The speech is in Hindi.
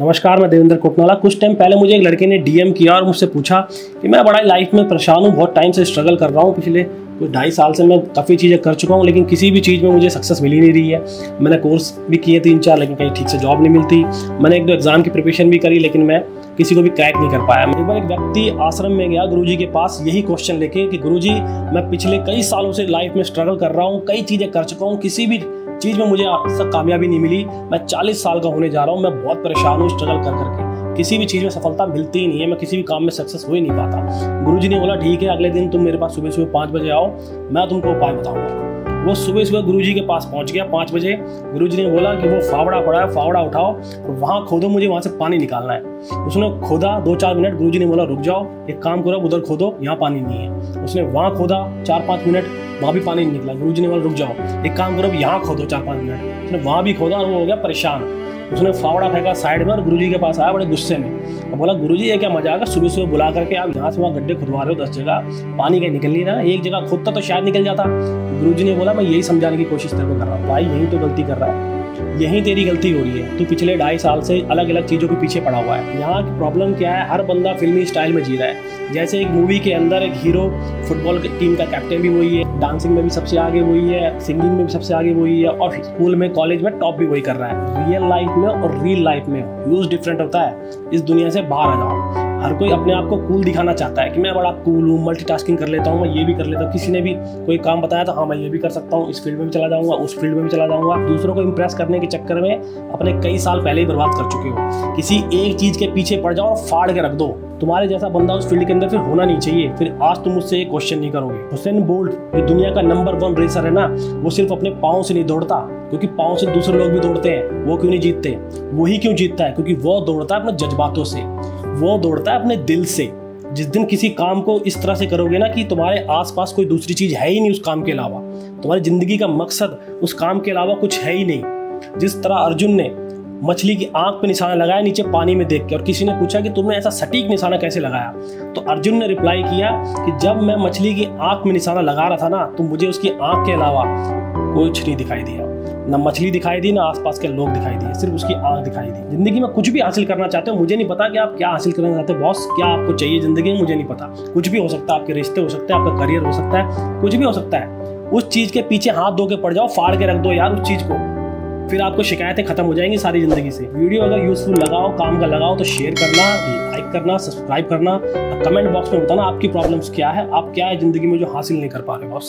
नमस्कार, मैं देवेंद्र कोटनाला। कुछ टाइम पहले मुझे एक लड़के ने डीएम किया और मुझसे पूछा कि मैं बड़ा लाइफ में परेशान हूँ, बहुत टाइम से स्ट्रगल कर रहा हूँ। पिछले कोई ढाई साल से मैं काफ़ी चीज़ें कर चुका हूँ, लेकिन किसी भी चीज़ में मुझे सक्सेस मिल नहीं रही है। मैंने कोर्स भी किए तीन चार, लेकिन कहीं ठीक से जॉब नहीं मिलती। मैंने एक दो एग्ज़ाम की प्रिपरेशन भी करी, लेकिन मैं किसी को भी क्रैक नहीं कर पाया। एक बार एक व्यक्ति आश्रम में गया गुरुजी के पास, यही क्वेश्चन लेके कि गुरुजी, मैं पिछले कई सालों से लाइफ में स्ट्रगल कर रहा हूँ, कई चीज़ें कर चुका हूँ, किसी भी चीज़ में मुझे आज तक कामयाबी नहीं मिली। मैं चालीस साल का होने जा रहा हूँ। मैं बहुत परेशान हूँ स्ट्रगल कर करके किसी भी चीज़ में सफलता मिलती ही नहीं है। मैं किसी भी काम में सक्सेस हो ही नहीं पाता। गुरु ने बोला, ठीक है, अगले दिन तुम मेरे पास सुबह सुबह पाँच बजे आओ। मैं तुमको उपाय बताऊँगा। वो सुबह सुबह गुरु जी के पास पहुँच गया पाँच बजे। गुरु जी ने बोला कि वो फावड़ा पड़ा है, फावड़ा उठाओ। और वहाँ खोदो, मुझे वहाँ से पानी निकालना है। उसने खोदा दो चार मिनट। गुरु जी ने बोला, रुक जाओ, एक काम करो उधर खोदो, यहाँ पानी नहीं है। उसने वहाँ खोदा चार पाँच मिनट। वहाँ भी पानी नहीं निकला। गुरु जी ने रुक जाओ। एक काम करो यहाँ खोदो चार पाँच मिनट। उसने वहाँ भी खोदा और वो हो गया परेशान। उसने फावड़ा फेंका साइड में और गुरु के पास आया बड़े गुस्से में। और बोला, गुरुजी, ये क्या मज़ा आएगा सुबह सुबह बुला करके आप यहाँ से वहाँ गड्ढे खुदवा रहे हो, दस जगह। पानी कहीं निकल नहीं रहा। एक जगह खुदता तो शायद निकल जाता। गुरुजी ने बोला, मैं यही समझाने की कोशिश तेरे को कर रहा हूँ। भाई, यही तो गलती कर रहा है। यही तेरी गलती हो रही है। तू पिछले ढाई साल से अलग अलग चीज़ों के पीछे पड़ा हुआ है। यहाँ की प्रॉब्लम क्या है? हर बंदा फिल्मी स्टाइल में जी रहा है। जैसे एक मूवी के अंदर एक हीरो फुटबॉल टीम का कैप्टन भी वही है। डांसिंग में भी सबसे आगे वही है। सिंगिंग में भी सबसे आगे वही है। और स्कूल में कॉलेज में टॉप भी वही कर रहा है। रियल लाइफ में और रियल लाइफ में यूज़ डिफरेंट होता है। इस दुनिया से बाहर आ जाओ। हर कोई अपने आप को कूल दिखाना चाहता है कि मैं बड़ा कूल हूँ मल्टीटास्किंग कर लेता हूँ, मैं ये भी कर लेता हूँ। किसी ने भी कोई काम बताया तो हाँ मैं ये भी कर सकता हूँ, इस फ़ील्ड में भी चला जाऊँगा, उस फ़ील्ड में भी चला जाऊँगा। दूसरों को इम्प्रेस करने के चक्कर में अपने कई साल पहले ही बर्बाद कर चुके हो। किसी एक चीज़ के पीछे पड़ जाओ और फाड़ के रख दो। तुम्हारे जैसा बंदा उस फ़ील्ड के अंदर फिर होना नहीं चाहिए। फिर आज तुम मुझसे एक क्वेश्चन नहीं करोगे। हुसैन बोल्ट जो दुनिया का नंबर वन रेसर है ना, वो सिर्फ़ अपने पाँव से नहीं दौड़ता। क्योंकि पाँव से दूसरे लोग भी दौड़ते हैं, वो क्यों नहीं जीतते? वही क्यों जीतता है? क्योंकि वो दौड़ता है अपने जज्बातों से। वो दौड़ता है अपने दिल से। जिस दिन किसी काम को इस तरह से करोगे ना कि तुम्हारे आसपास कोई दूसरी चीज़ है ही नहीं उस काम के अलावा। तुम्हारी ज़िंदगी का मकसद उस काम के अलावा कुछ है ही नहीं। जिस तरह अर्जुन ने मछली की आँख पे निशाना लगाया नीचे पानी में देख के और किसी ने पूछा कि तुमने ऐसा सटीक निशाना कैसे लगाया? तो अर्जुन ने रिप्लाई किया कि जब मैं मछली की आँख में निशाना लगा रहा था ना तो मुझे उसकी आँख के अलावा कुछ नहीं दिखाई दिया। ना मछली दिखाई दी, ना आसपास के लोग दिखाई दिए, सिर्फ़ उसकी आँख दिखाई दी। ज़िंदगी में कुछ भी हासिल करना चाहते हो, मुझे नहीं पता कि आप क्या हासिल करना चाहते हो, बॉस, क्या आपको चाहिए ज़िंदगी में, मुझे नहीं पता। कुछ भी हो सकता है, आपके रिश्ते हो सकते हैं, आपका करियर हो सकता है, कुछ भी हो सकता है। उस चीज़ के पीछे हाथ धो के पड़ जाओ, फाड़ के रख दो यार उस चीज़ को। फिर आपको शिकायतें खत्म हो जाएँगी सारी ज़िंदगी से। वीडियो अगर यूजफुल लगाओ, काम का लगाओ तो शेयर करना लाइक करना सब्सक्राइब करना। कमेंट बॉक्स में बताना आपकी प्रॉब्लम्स क्या है, आप क्या है ज़िंदगी में जो हासिल नहीं कर पा रहे बॉस